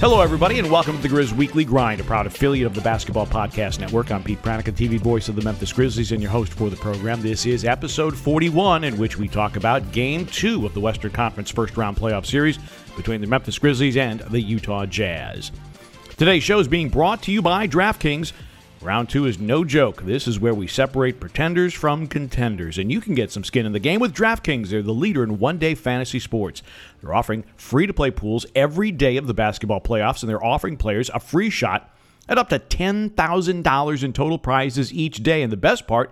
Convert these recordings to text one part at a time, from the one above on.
Hello, everybody, and welcome to the Grizz Weekly Grind, a proud affiliate of the Basketball Podcast Network. I'm Pete Pranica, TV voice of the Memphis Grizzlies, and your host for the program. This is episode 41, in which we talk about Game 2 of the Western Conference first round playoff series between the Memphis Grizzlies and the Utah Jazz. Today's show is being brought to you by DraftKings. Round two is no joke. This is where we separate pretenders from contenders, and you can get some skin in the game with DraftKings. They're the leader in one day fantasy sports. They're offering free to play pools every day of the basketball playoffs, and they're offering players a free shot at up to $10,000 in total prizes each day. And the best part,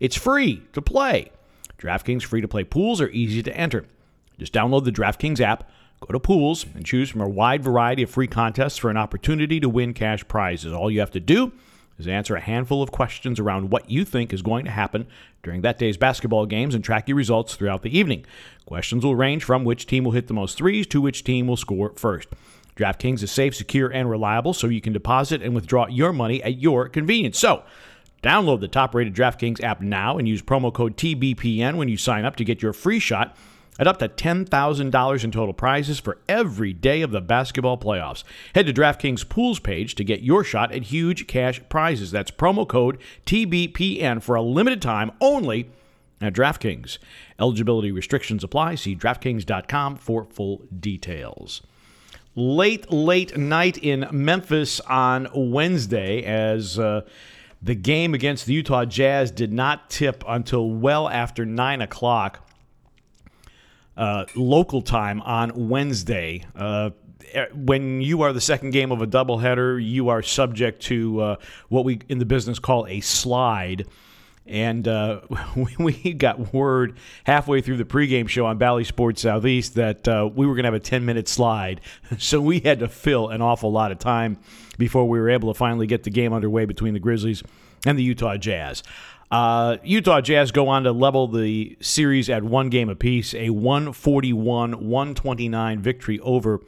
it's free to play. DraftKings free to play pools are easy to enter. Just download the DraftKings app. Go to pools and choose from a wide variety of free contests for an opportunity to win cash prizes. All you have to do is answer a handful of questions around what you think is going to happen during that day's basketball games and track your results throughout the evening. Questions will range from which team will hit the most threes to which team will score first. DraftKings is safe, secure, and reliable, so you can deposit and withdraw your money at your convenience. So, download the top rated DraftKings app now and use promo code TBPN when you sign up to get your free shot at up to $10,000 in total prizes for every day of the basketball playoffs. Head to DraftKings Pools page to get your shot at huge cash prizes. That's promo code TBPN for a limited time only at DraftKings. Eligibility restrictions apply. See DraftKings.com for full details. Late, late night in Memphis on Wednesday as. Uh, the game against the Utah Jazz did not tip until well after 9 o'clock uh, local time on Wednesday. Uh, when you are the second game of a doubleheader, you are subject to uh, what we in the business call a slide. And uh, we got word halfway through the pregame show on Bally Sports Southeast that uh, we were going to have a 10 minute slide. So we had to fill an awful lot of time before we were able to finally get the game underway between the Grizzlies and the Utah Jazz. Uh, Utah Jazz go on to level the series at one game apiece, a 141 129 victory over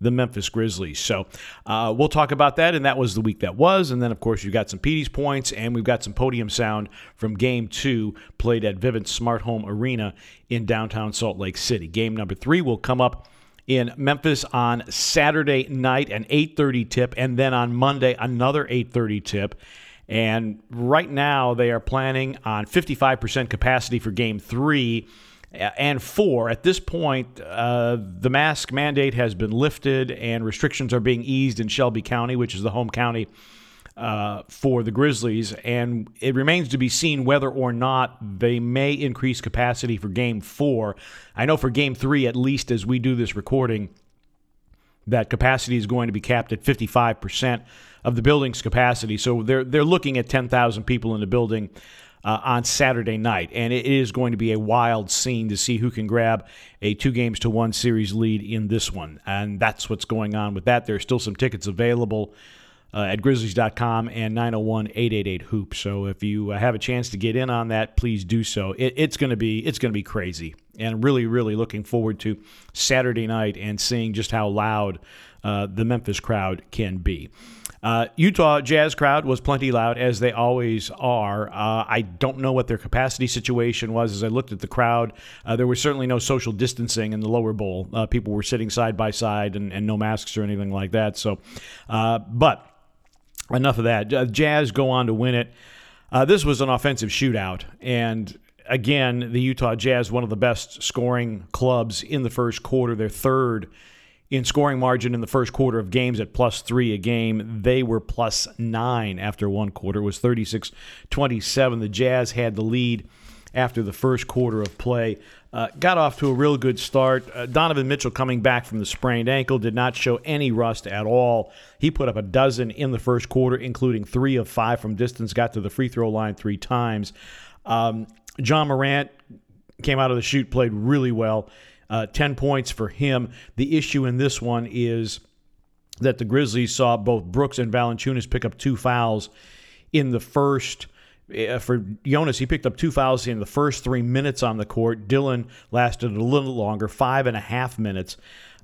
the Memphis Grizzlies. So uh, we'll talk about that, and that was the week that was. And then, of course, you've got some Petey's points, and we've got some podium sound from Game Two, played at Vivint Smart Home Arena in downtown Salt Lake City. Game number three will come up in Memphis on Saturday night, an 8:30 tip, and then on Monday another 8:30 tip. And right now, they are planning on 55% capacity for game three and four. At this point, uh, the mask mandate has been lifted and restrictions are being eased in Shelby County, which is the home county uh, for the Grizzlies. And it remains to be seen whether or not they may increase capacity for game four. I know for game three, at least as we do this recording, that capacity is going to be capped at 55% of the building's capacity. So they're they're looking at 10,000 people in the building uh, on Saturday night, and it is going to be a wild scene to see who can grab a two games to one series lead in this one, and that's what's going on with that. There's still some tickets available. Uh, at grizzlies.com and 901-888 hoop so if you uh, have a chance to get in on that please do so it, it's going to be it's going to be crazy and really really looking forward to saturday night and seeing just how loud uh, the memphis crowd can be uh, Utah Jazz crowd was plenty loud, as they always are. Uh, I don't know what their capacity situation was as I looked at the crowd. Uh, there was certainly no social distancing in the lower bowl. Uh, people were sitting side by side and, and, no masks or anything like that. So, uh, but enough of that. Jazz go on to win it. Uh, this was an offensive shootout, and again, the Utah Jazz, one of the best scoring clubs in the first quarter. They're third in scoring margin in the first quarter of games at plus three a game. They were plus nine after one quarter. It was 36 27. The Jazz had the lead after the first quarter of play. Uh, got off to a real good start. Uh, Donovan Mitchell, coming back from the sprained ankle, did not show any rust at all. He put up a dozen in the first quarter, including three of five from distance, got to the free throw line three times. Um, Ja Morant came out of the shoot, played really well uh, 10 points for him. The issue in this one is that the Grizzlies saw both Brooks and Valanciunas pick up two fouls in the first. Uh, for Jonas, he picked up two fouls in the first three minutes on the court. Dillon lasted a little longer, five and a half minutes.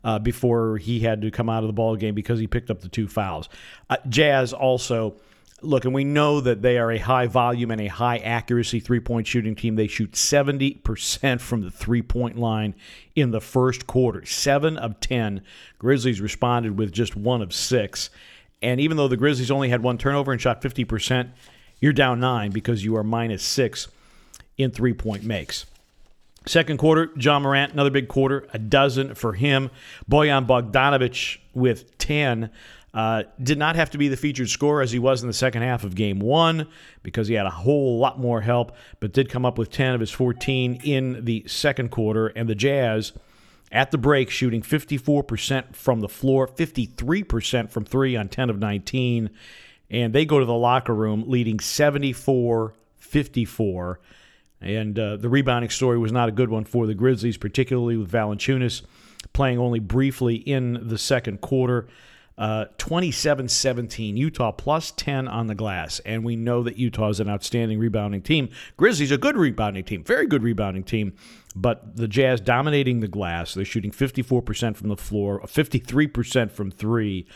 Uh, before he had to come out of the ball game because he picked up the two fouls. Uh, Jazz also look, and we know that they are a high volume and a high accuracy three point shooting team. They shoot 70% from the three point line in the first quarter. Seven of 10. Grizzlies responded with just one of six. And even though the Grizzlies only had one turnover and shot 50%, you're down nine because you are minus six in three point makes. Second quarter, Ja Morant, another big quarter, a dozen for him. Bojan Bogdanovic with 10. Uh, did not have to be the featured scorer as he was in the second half of game one because he had a whole lot more help, but did come up with 10 of his 14 in the second quarter. And the Jazz at the break shooting 54% from the floor, 53% from three on 10 of 19. And they go to the locker room leading 74 54. And uh, the rebounding story was not a good one for the Grizzlies, particularly with Valanciunas playing only briefly in the second quarter. Uh, 27 17, Utah plus 10 on the glass. And we know that Utah is an outstanding rebounding team. Grizzlies, a good rebounding team, very good rebounding team. But the Jazz dominating the glass. They're shooting 54% from the floor, 53% from three.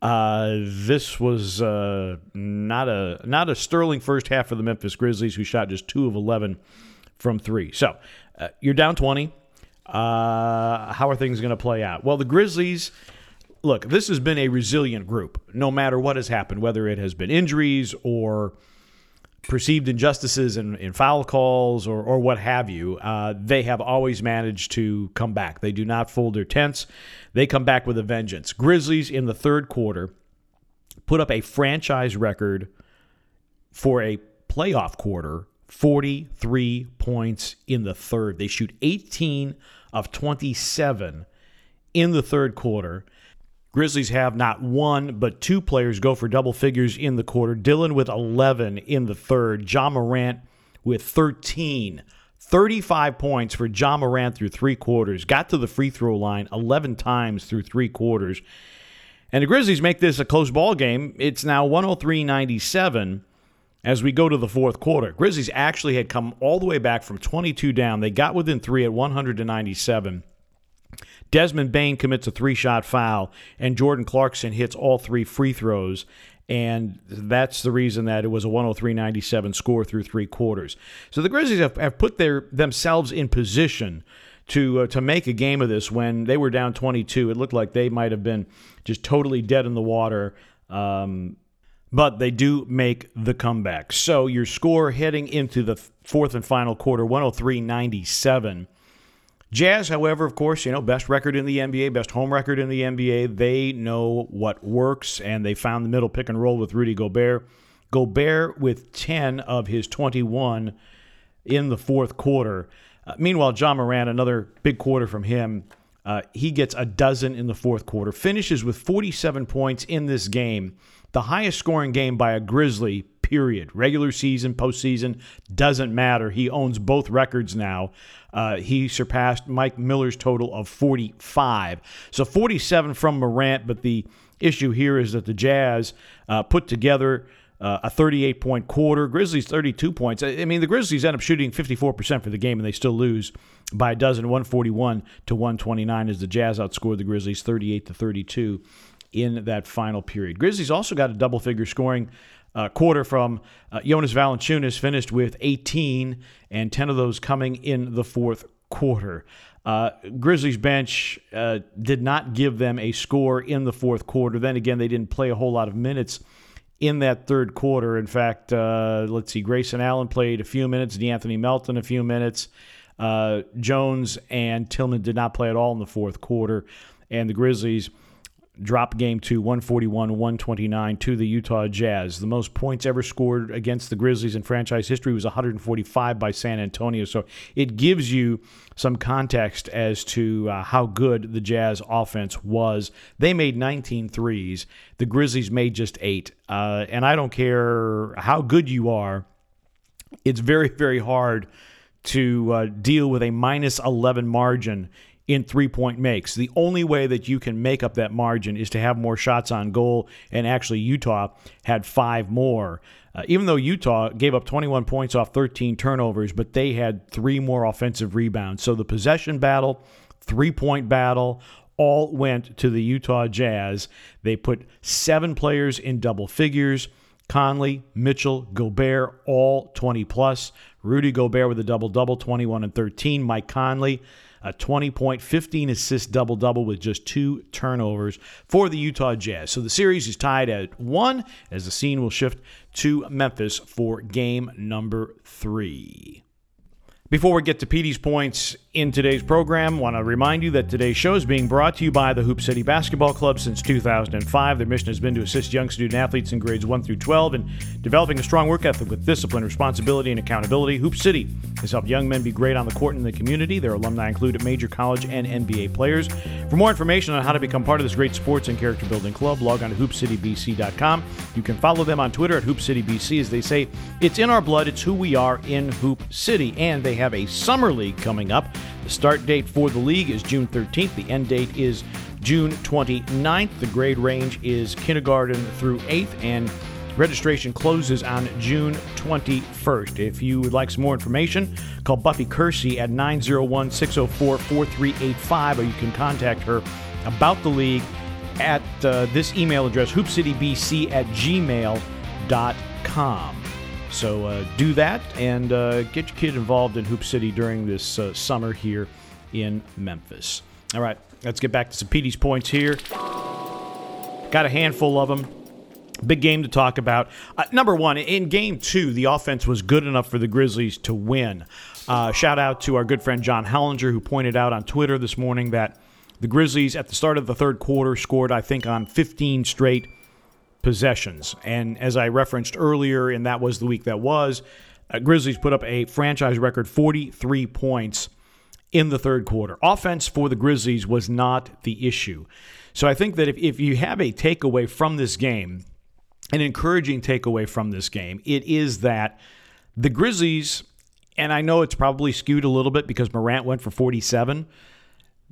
Uh, this was uh, not a not a sterling first half for the Memphis Grizzlies, who shot just two of 11 from three. So uh, you're down 20. Uh, how are things going to play out? Well, the Grizzlies look, this has been a resilient group, no matter what has happened, whether it has been injuries or perceived injustices in, in foul calls or, or what have you. Uh, they have always managed to come back. They do not fold their tents, they come back with a vengeance. Grizzlies in the third quarter put up a franchise record for a playoff quarter 43 points in the third. They shoot 18 of 27 in the third quarter. Grizzlies have not one, but two players go for double figures in the quarter. Dillon with 11 in the third. Ja Morant with 13. 35 points for Ja Morant through three quarters. Got to the free throw line 11 times through three quarters. And the Grizzlies make this a close ball game. It's now 103 97 as we go to the fourth quarter. Grizzlies actually had come all the way back from 22 down. They got within three at 197. 97. Desmond Bane commits a three shot foul, and Jordan Clarkson hits all three free throws. And that's the reason that it was a 103 97 score through three quarters. So the Grizzlies have, have put their themselves in position to uh, to make a game of this when they were down 22. It looked like they might have been just totally dead in the water. Um, but they do make the comeback. So your score heading into the fourth and final quarter 103 97. Jazz, however, of course, you know, best record in the NBA, best home record in the NBA. They know what works, and they found the middle pick and roll with Rudy Gobert. Gobert with 10 of his 21 in the fourth quarter. Uh, meanwhile, Ja Morant, another big quarter from him. Uh, he gets a dozen in the fourth quarter, finishes with 47 points in this game, the highest scoring game by a Grizzly period. Regular season, postseason, doesn't matter. He owns both records now. Uh, he surpassed Mike Miller's total of 45. So 47 from Morant, but the issue here is that the Jazz uh, put together uh, a 38 point quarter. Grizzlies 32 points. I mean, the Grizzlies end up shooting 54% for the game, and they still lose by a dozen, 141 to 129, as the Jazz outscored the Grizzlies 38 to 32 in that final period. Grizzlies also got a double figure scoring uh, quarter from uh, Jonas Valanciunas, finished with 18, and 10 of those coming in the fourth quarter. Uh, Grizzlies bench uh, did not give them a score in the fourth quarter. Then again, they didn't play a whole lot of minutes in that third quarter. In fact, uh, let's see, Grayson Allen played a few minutes, DeAnthony Melton a few minutes. Uh, Jones and Tillman did not play at all in the fourth quarter, and the Grizzlies drop game to 141 129 to the Utah Jazz. The most points ever scored against the Grizzlies in franchise history was 145 by San Antonio. So it gives you some context as to uh, how good the Jazz offense was. They made 19 threes, the Grizzlies made just eight. Uh, and I don't care how good you are, it's very, very hard to uh, deal with a minus 11 margin in three point makes. The only way that you can make up that margin is to have more shots on goal, and actually, Utah had five more. Uh, even though Utah gave up 21 points off 13 turnovers, but they had three more offensive rebounds. So the possession battle, three point battle, all went to the Utah Jazz. They put seven players in double figures. Conley, Mitchell, Gobert, all 20 plus. Rudy Gobert with a double double, 21 and 13. Mike Conley, a 20 point, 15 assist double double with just two turnovers for the Utah Jazz. So the series is tied at one as the scene will shift to Memphis for game number three. Before we get to Petey's points in today's program, want to remind you that today's show is being brought to you by the Hoop City Basketball Club since 2005. Their mission has been to assist young student athletes in grades 1 through 12 in developing a strong work ethic with discipline, responsibility, and accountability. Hoop City has helped young men be great on the court and in the community. Their alumni include major college and NBA players. For more information on how to become part of this great sports and character building club, log on to hoopcitybc.com. You can follow them on Twitter at hoopcitybc as they say, it's in our blood, it's who we are in Hoop City. And they have a summer league coming up. The start date for the league is June 13th. The end date is June 29th. The grade range is kindergarten through 8th, and registration closes on June 21st. If you would like some more information, call Buffy Kersey at 901 604 4385, or you can contact her about the league at uh, this email address, hoopcitybc at gmail.com. So uh, do that and uh, get your kid involved in Hoop City during this uh, summer here in Memphis. All right, let's get back to some Petey's points here. Got a handful of them. Big game to talk about. Uh, number one, in game two, the offense was good enough for the Grizzlies to win. Uh, shout out to our good friend John Hollinger, who pointed out on Twitter this morning that the Grizzlies, at the start of the third quarter, scored, I think, on 15 straight possessions. And as I referenced earlier, and that was the week that was, uh, Grizzlies put up a franchise record 43 points in the third quarter. Offense for the Grizzlies was not the issue. So I think that if, if you have a takeaway from this game, an encouraging takeaway from this game, it is that the Grizzlies, and I know it's probably skewed a little bit because Morant went for 47.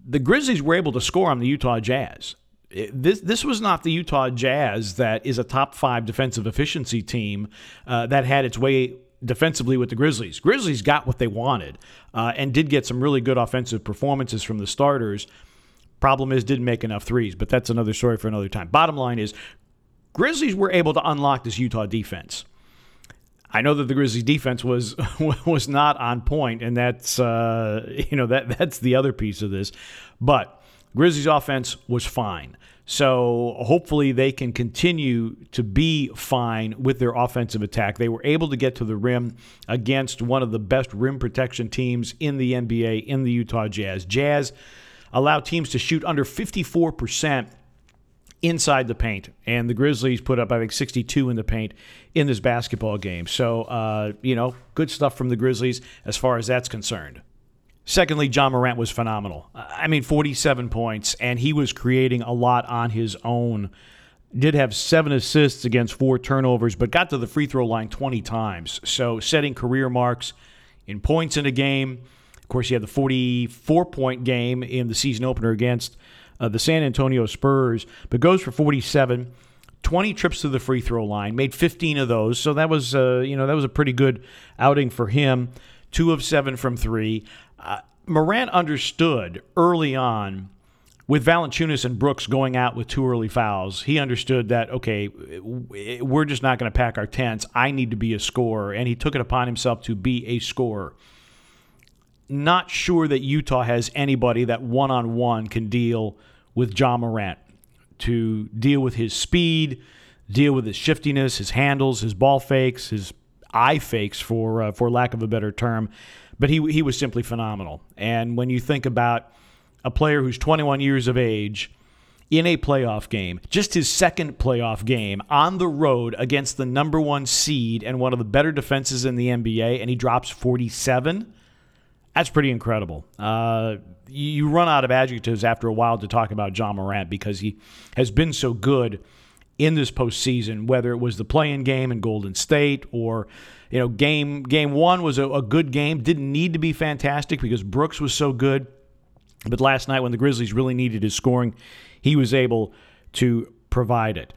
The Grizzlies were able to score on the Utah Jazz this this was not the Utah Jazz that is a top five defensive efficiency team uh, that had its way defensively with the Grizzlies. Grizzlies got what they wanted uh, and did get some really good offensive performances from the starters. Problem is, didn't make enough threes, but that's another story for another time. Bottom line is, Grizzlies were able to unlock this Utah defense. I know that the Grizzlies defense was was not on point, and that's uh, you know that that's the other piece of this, but Grizzlies offense was fine. So hopefully they can continue to be fine with their offensive attack. They were able to get to the rim against one of the best rim protection teams in the NBA in the Utah Jazz. Jazz allow teams to shoot under 54% inside the paint, and the Grizzlies put up, I think, 62 in the paint in this basketball game. So, uh, you know, good stuff from the Grizzlies as far as that's concerned. Secondly, Ja Morant was phenomenal. I mean, 47 points, and he was creating a lot on his own. Did have seven assists against four turnovers, but got to the free throw line 20 times. So, setting career marks in points in a game. Of course, he had the 44 point game in the season opener against uh, the San Antonio Spurs, but goes for 47. 20 trips to the free throw line, made 15 of those. So that was, uh, you know, that was a pretty good outing for him. Two of seven from three. Uh, Morant understood early on with Valanciunas and Brooks going out with two early fouls, he understood that okay, we're just not going to pack our tents. I need to be a scorer, and he took it upon himself to be a scorer. Not sure that Utah has anybody that one on one can deal with Ja Morant to deal with his speed, deal with his shiftiness, his handles, his ball fakes, his eye fakes, for uh, for lack of a better term. But he he was simply phenomenal. And when you think about a player who's 21 years of age in a playoff game, just his second playoff game on the road against the number one seed and one of the better defenses in the NBA, and he drops 47. That's pretty incredible. Uh, you run out of adjectives after a while to talk about Ja Morant because he has been so good in this postseason, whether it was the play-in game in Golden State or you know, game game one was a, a good game. Didn't need to be fantastic because Brooks was so good. But last night, when the Grizzlies really needed his scoring, he was able to provide it.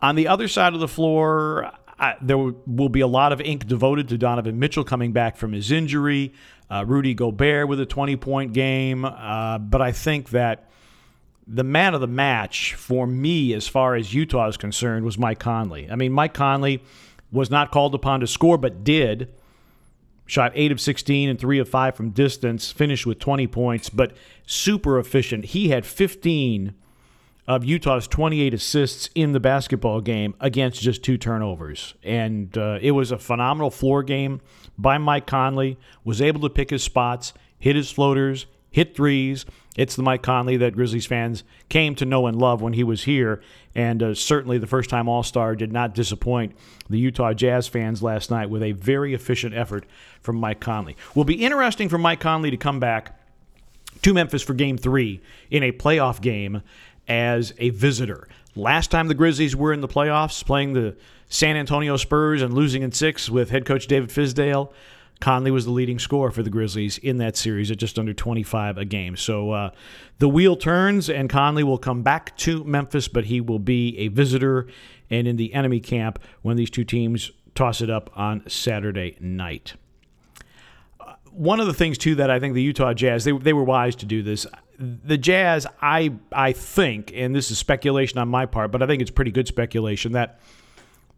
On the other side of the floor, I, there will be a lot of ink devoted to Donovan Mitchell coming back from his injury. Uh, Rudy Gobert with a 20 point game. Uh, but I think that the man of the match for me, as far as Utah is concerned, was Mike Conley. I mean, Mike Conley was not called upon to score, but did. Shot 8 of 16 and 3 of 5 from distance, finished with 20 points, but super efficient. He had 15 of Utah's 28 assists in the basketball game against just two turnovers. And uh, it was a phenomenal floor game by Mike Conley, was able to pick his spots, hit his floaters, hit threes. It's the Mike Conley that Grizzlies fans came to know and love when he was here. And uh, certainly the first time All Star did not disappoint the Utah Jazz fans last night with a very efficient effort from Mike Conley. Will be interesting for Mike Conley to come back to Memphis for game three in a playoff game as a visitor. Last time the Grizzlies were in the playoffs, playing the San Antonio Spurs and losing in six with head coach David Fizdale. Conley was the leading scorer for the Grizzlies in that series at just under 25 a game. So uh, the wheel turns, and Conley will come back to Memphis, but he will be a visitor and in the enemy camp when these two teams toss it up on Saturday night. Uh, one of the things too that I think the Utah Jazz they, they were wise to do this. The Jazz, I I think, and this is speculation on my part, but I think it's pretty good speculation that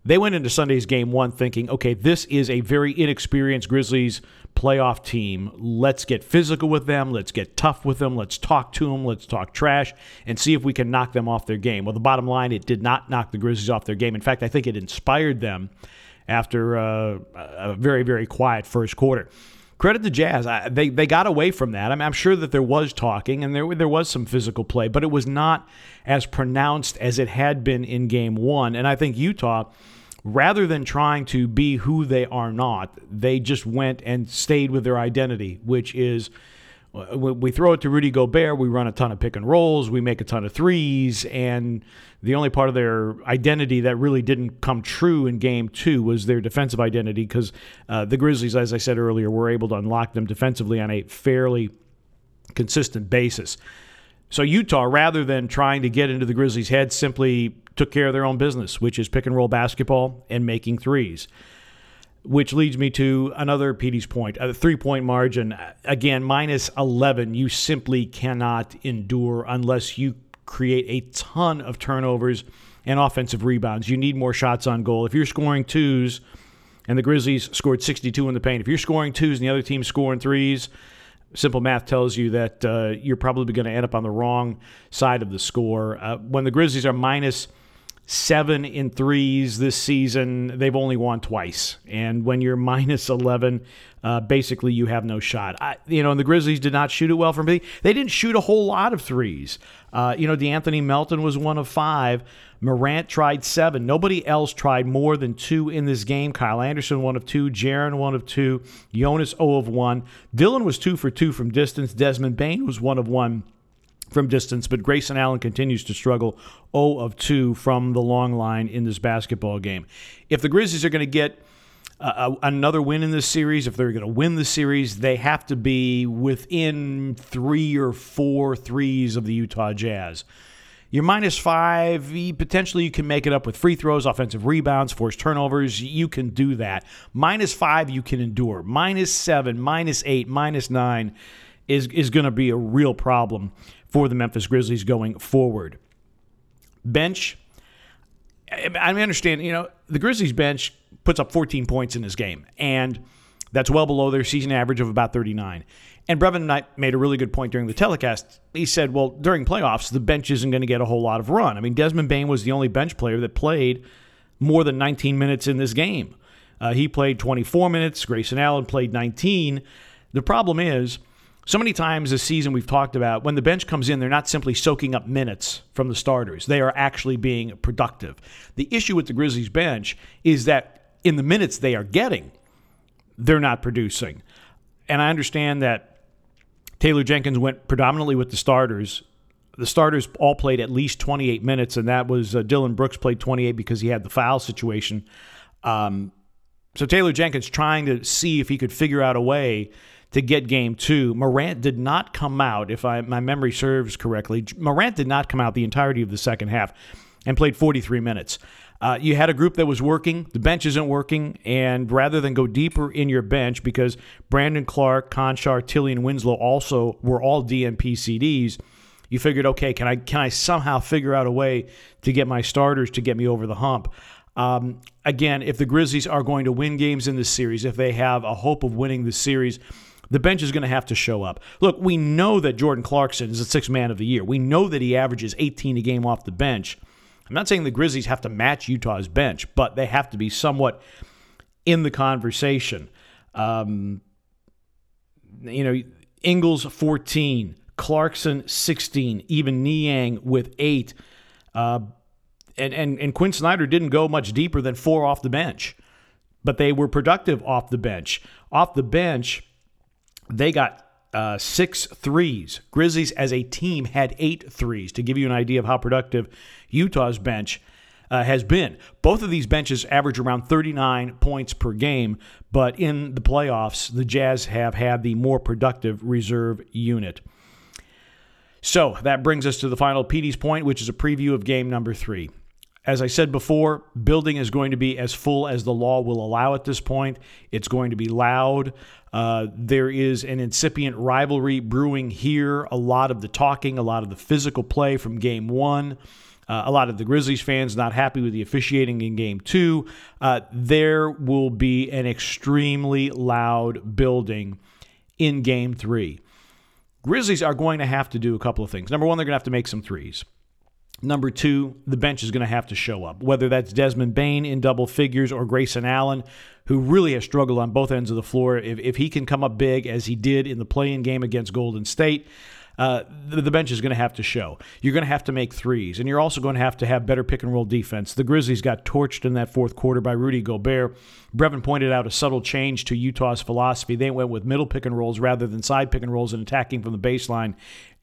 they went into Sunday's game one thinking, okay, this is a very inexperienced Grizzlies playoff team. Let's get physical with them. Let's get tough with them. Let's talk to them. Let's talk trash and see if we can knock them off their game. Well, the bottom line, it did not knock the Grizzlies off their game. In fact, I think it inspired them after uh, a very, very quiet first quarter. Credit the Jazz. I, they, they got away from that. I I'm sure that there was talking and there, there was some physical play, but it was not as pronounced as it had been in game one. And I think Utah rather than trying to be who they are not, they just went and stayed with their identity, which is uh, we throw it to Rudy Gobert, we run a ton of pick and rolls, we make a ton of threes, and the only part of their identity that really didn't come true in game two was their defensive identity because uh, the Grizzlies, as I said earlier, were able to unlock them defensively on a fairly consistent basis. So Utah, rather than trying to get into the Grizzlies' head, simply took care of their own business, which is pick and roll basketball and making threes. Which leads me to another Petey's point, a three point margin. Again, minus 11, you simply cannot endure unless you create a ton of turnovers and offensive rebounds. You need more shots on goal. If you're scoring twos, and the Grizzlies scored 62 in the paint, if you're scoring twos and the other team's scoring threes, simple math tells you that uh, you're probably going to end up on the wrong side of the score. Uh, when the Grizzlies are minus seven in threes this season. They've only won twice. And when you're minus 11, uh, basically you have no shot. I, you know, and the Grizzlies did not shoot it well from me. They didn't shoot a whole lot of threes. Uh, you know, DeAnthony Melton was one of five. Morant tried seven. Nobody else tried more than two in this game. Kyle Anderson, one of two. Jaren, one of two. Jonas, 0 of 1. Dillon was two for two from distance. Desmond Bane was one of one from distance, but Grayson Allen continues to struggle 0 of 2 from the long line in this basketball game. If the Grizzlies are going to get uh, another win in this series, if they're going to win the series, they have to be within three or four threes of the Utah Jazz. You're minus five. Potentially, you can make it up with free throws, offensive rebounds, forced turnovers. You can do that. Minus five, you can endure. Minus seven, minus eight, minus nine is, is going to be a real problem for the Memphis Grizzlies going forward. Bench, I understand, you know, the Grizzlies bench puts up 14 points in this game, and that's well below their season average of about 39. And Brevin Knight made a really good point during the telecast. He said, well, during playoffs, the bench isn't going to get a whole lot of run. I mean, Desmond Bane was the only bench player that played more than 19 minutes in this game. Uh, he played 24 minutes. Grayson Allen played 19. The problem is, so many times this season we've talked about when the bench comes in, they're not simply soaking up minutes from the starters. They are actually being productive. The issue with the Grizzlies bench is that in the minutes they are getting, they're not producing. And I understand that Taylor Jenkins went predominantly with the starters. The starters all played at least 28 minutes, and that was uh, Dillon Brooks played 28 because he had the foul situation. Um, so Taylor Jenkins trying to see if he could figure out a way to get game two. Morant did not come out, if I, my memory serves correctly. Morant did not come out the entirety of the second half and played 43 minutes. Uh, you had a group that was working, the bench isn't working, and rather than go deeper in your bench, because Brandon Clarke, Konchar, Tillie, and Winslow also were all DNP CDs, You figured, okay, can I can I somehow figure out a way to get my starters to get me over the hump? Um, again, if the Grizzlies are going to win games in this series, if they have a hope of winning the series, the bench is going to have to show up. Look, we know that Jordan Clarkson is a six man of the year. We know that he averages 18 a game off the bench. I'm not saying the Grizzlies have to match Utah's bench, but they have to be somewhat in the conversation. Um, you know, Ingles 14, Clarkson 16, even Niang with eight. Uh, and, and, and Quin Snyder didn't go much deeper than four off the bench, but they were productive off the bench. Off the bench, they got uh, six threes. Grizzlies as a team had eight threes to give you an idea of how productive Utah's bench uh, has been. Both of these benches average around 39 points per game, but in the playoffs, the Jazz have had the more productive reserve unit. So that brings us to the final Petey's point, which is a preview of game number three. As I said before, building is going to be as full as the law will allow at this point. It's going to be loud. Uh, there is an incipient rivalry brewing here. A lot of the talking, a lot of the physical play from game one. Uh, a lot of the Grizzlies fans not happy with the officiating in game two. Uh, there will be an extremely loud building in game three. Grizzlies are going to have to do a couple of things. Number one, they're going to have to make some threes. Number two, the bench is going to have to show up, whether that's Desmond Bane in double figures or Grayson Allen, who really has struggled on both ends of the floor. If, if he can come up big as he did in the play-in game against Golden State, uh, the, the, bench is going to have to show. You're going to have to make threes, and you're also going to have to have better pick and roll defense. The Grizzlies got torched in that fourth quarter by Rudy Gobert. Brevin pointed out a subtle change to Utah's philosophy. They went with middle pick and rolls rather than side pick and rolls and attacking from the baseline,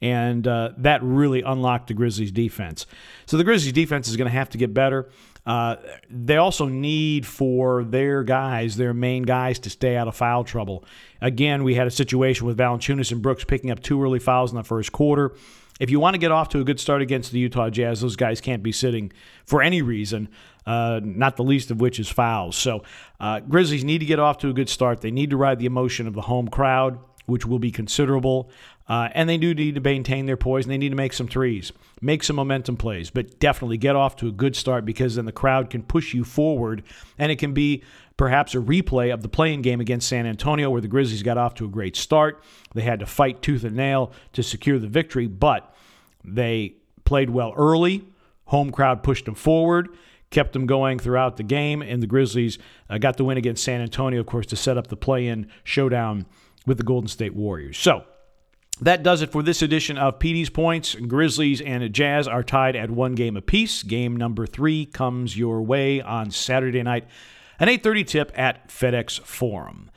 and uh, that really unlocked the Grizzlies' defense. So the Grizzlies' defense is going to have to get better. Uh, they also need for their guys, their main guys, to stay out of foul trouble. Again, we had a situation with Valanciunas and Brooks picking up two early fouls in the first quarter. If you want to get off to a good start against the Utah Jazz, those guys can't be sitting for any reason, uh, not the least of which is fouls. So, uh, Grizzlies need to get off to a good start. They need to ride the emotion of the home crowd, which will be considerable. Uh, and they do need to maintain their poise and they need to make some threes, make some momentum plays, but definitely get off to a good start because then the crowd can push you forward and it can be perhaps a replay of the play-in game against San Antonio where the Grizzlies got off to a great start. They had to fight tooth and nail to secure the victory, but they played well early. Home crowd pushed them forward, kept them going throughout the game, and the Grizzlies uh, got the win against San Antonio, of course, to set up the play-in showdown with the Golden State Warriors. So, that does it for this edition of Petey's Points. Grizzlies and Jazz are tied at one game apiece. Game number three comes your way on Saturday night, an 8:30 tip at FedEx Forum.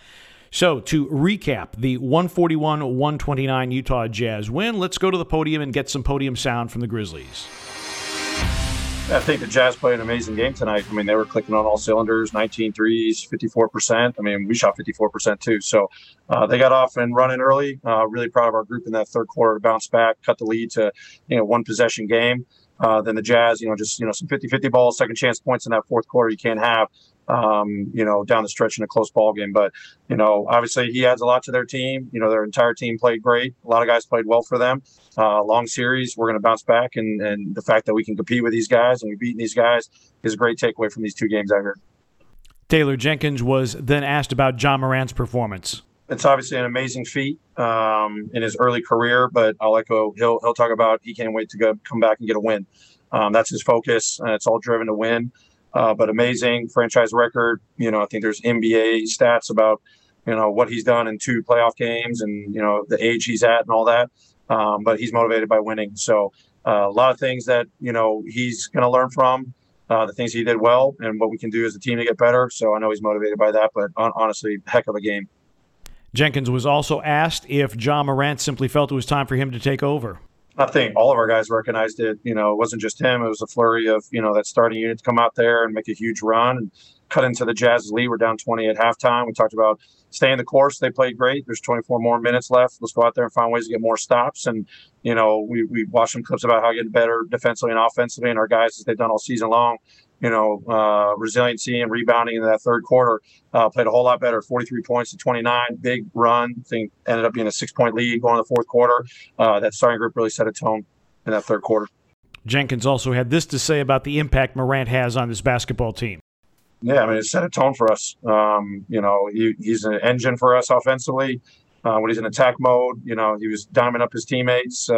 So to recap the 141-129 Utah Jazz win, let's go to the podium and get some podium sound from the Grizzlies. I think the Jazz played an amazing game tonight. I mean, they were clicking on all cylinders 19 threes, 54%. I mean, we shot 54% too. So uh, they got off and running early. Uh, really proud of our group in that third quarter to bounce back, cut the lead to, you know, one possession game. Uh, then the Jazz, you know, just, you know, some 50 50 balls, second chance points in that fourth quarter you can't have um, you know, down the stretch in a close ball game. But, you know, obviously he adds a lot to their team. You know, their entire team played great. A lot of guys played well for them. Uh, long series, we're going to bounce back. And, and the fact that we can compete with these guys and we've beaten these guys is a great takeaway from these two games out here. Taylor Jenkins was then asked about Ja Morant's performance. It's obviously an amazing feat um, in his early career, but I'll echo he'll he'll talk about he can't wait to go come back and get a win. Um, that's his focus, and it's all driven to win. Uh, but amazing franchise record. You know, I think there's NBA stats about you know what he's done in two playoff games and you know the age he's at and all that. Um, but he's motivated by winning. So uh, a lot of things that you know he's going to learn from. Uh, the things he did well and what we can do as a team to get better. So I know he's motivated by that, but honestly, heck of a game. Jenkins was also asked if Ja Morant simply felt it was time for him to take over. I think all of our guys recognized it. You know, it wasn't just him. It was a flurry of, you know, that starting unit to come out there and make a huge run and cut into the Jazz's lead. We're down 20 at halftime. We talked about staying the course. They played great. There's 24 more minutes left. Let's go out there and find ways to get more stops. And, you know, we, we watched some clips about how getting better defensively and offensively. And our guys, as they've done all season long, you know, uh, resiliency and rebounding in that third quarter. Uh, played a whole lot better. 43 points to 29, big run. I think ended up being a six point lead going to the fourth quarter. Uh, that starting group really set a tone. in that third quarter. Jenkins also had this to say about the impact Morant has on this basketball team. Yeah, I mean, it set a tone for us. Um, you know, he, he's an engine for us offensively. Uh, when he's in attack mode, you know, he was diming up his teammates.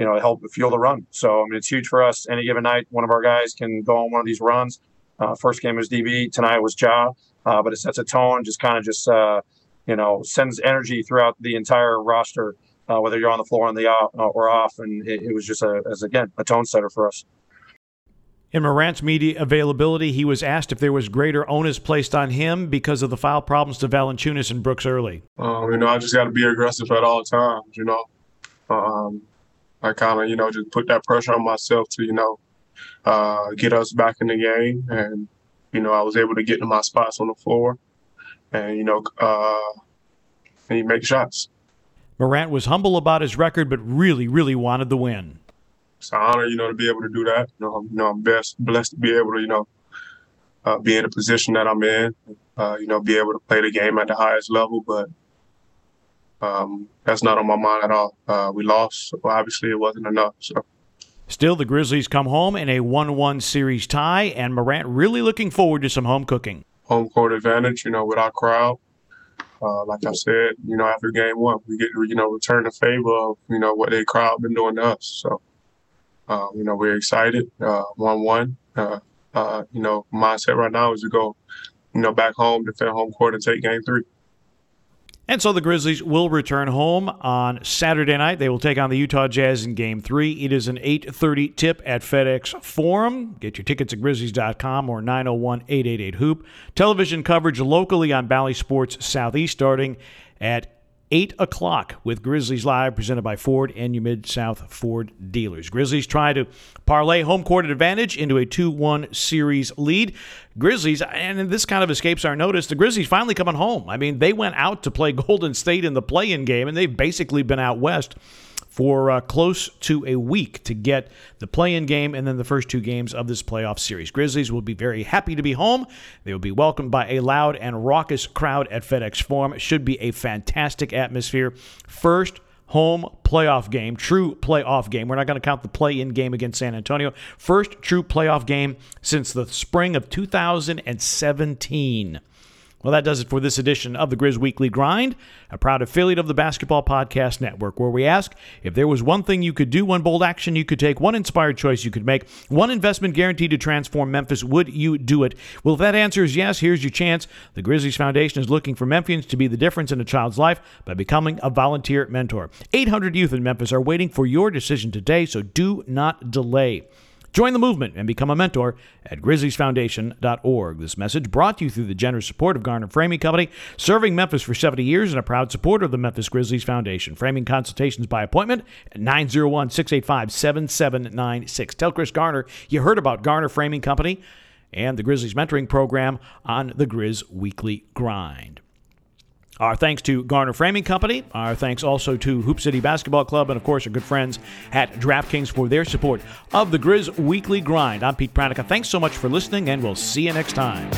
You know, help fuel the run. So I mean, it's huge for us. Any given night, one of our guys can go on one of these runs. Uh, first game was DB. Tonight was Ja. Uh, but it sets a tone. Just kind of just uh, you know sends energy throughout the entire roster, uh, whether you're on the floor on the off, uh, or off. And it, it was just a as again a tone setter for us. In Morant's media availability, he was asked if there was greater onus placed on him because of the foul problems to Valanciunas and Brooks early. Um, you know, I just got to be aggressive at all times. You know, um, I kind of you know just put that pressure on myself to you know uh, get us back in the game, and you know I was able to get to my spots on the floor, and you know, uh, and he make shots. Morant was humble about his record, but really, really wanted the win it's an honor, you know, to be able to do that. You know, I'm, you know, I'm best blessed to be able to, you know, uh, be in the position that I'm in. Uh, you know, be able to play the game at the highest level, but um, that's not on my mind at all. Uh, we lost, so obviously it wasn't enough. So. Still, the Grizzlies come home in a 1 1 series tie, and Morant really looking forward to some home cooking. Home court advantage, you know, with our crowd. Uh, like I said, you know, after game one, we get you know, return the favor of, you know, what their crowd been doing to us. So uh, you know, we're excited. Uh, one one. Uh, uh, you know, mindset right now is to go, you know, back home, defend home court, and take game three. And so the Grizzlies will return home on Saturday night. They will take on the Utah Jazz in Game 3. It is an 8.30 tip at FedEx Forum. Get your tickets at Grizzlies.com or 901-888-HOOP. Television coverage locally on Bally Sports Southeast starting at 8 o'clock with Grizzlies Live, presented by Ford and your Mid South Ford dealers. Grizzlies try to parlay home court advantage into a 2 1 series lead. Grizzlies, and this kind of escapes our notice, the Grizzlies finally coming home. I mean, they went out to play Golden State in the play in game, and they've basically been out west for uh, close to a week to get the play in game and then the first two games of this playoff series. Grizzlies will be very happy to be home. They will be welcomed by a loud and raucous crowd at FedEx Forum. It should be a fantastic atmosphere. First home playoff game, true playoff game. We're not going to count the play in game against San Antonio. First true playoff game since the spring of 2017. Well, that does it for this edition of the Grizz Weekly Grind, a proud affiliate of the Basketball Podcast Network, where we ask if there was one thing you could do, one bold action you could take, one inspired choice you could make, one investment guaranteed to transform Memphis, would you do it? Well, if that answer is yes, here's your chance. The Grizzlies Foundation is looking for Memphians to be the difference in a child's life by becoming a volunteer mentor. 800 youth in Memphis are waiting for your decision today, so do not delay. Join the movement and become a mentor at grizzliesfoundation.org. This message brought to you through the generous support of Garner Framing Company, serving Memphis for 70 years and a proud supporter of the Memphis Grizzlies Foundation. Framing consultations by appointment at 901 685 7796. Tell Chris Garner you heard about Garner Framing Company and the Grizzlies mentoring program on the Grizz Weekly Grind. Our thanks to Garner Framing Company. Our thanks also to Hoop City Basketball Club and, of course, our good friends at DraftKings for their support of the Grizz Weekly Grind. I'm Pete Pranica. Thanks so much for listening, and we'll see you next time.